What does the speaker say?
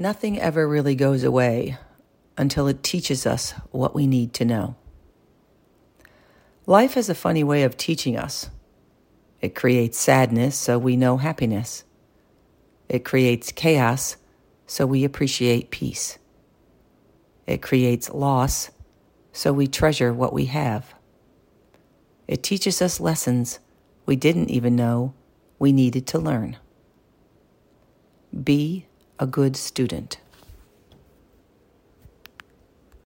Nothing ever really goes away until it teaches us what we need to know. Life has a funny way of teaching us. It creates sadness so we know happiness. It creates chaos so we appreciate peace. It creates loss so we treasure what we have. It teaches us lessons we didn't even know we needed to learn. Be a good student.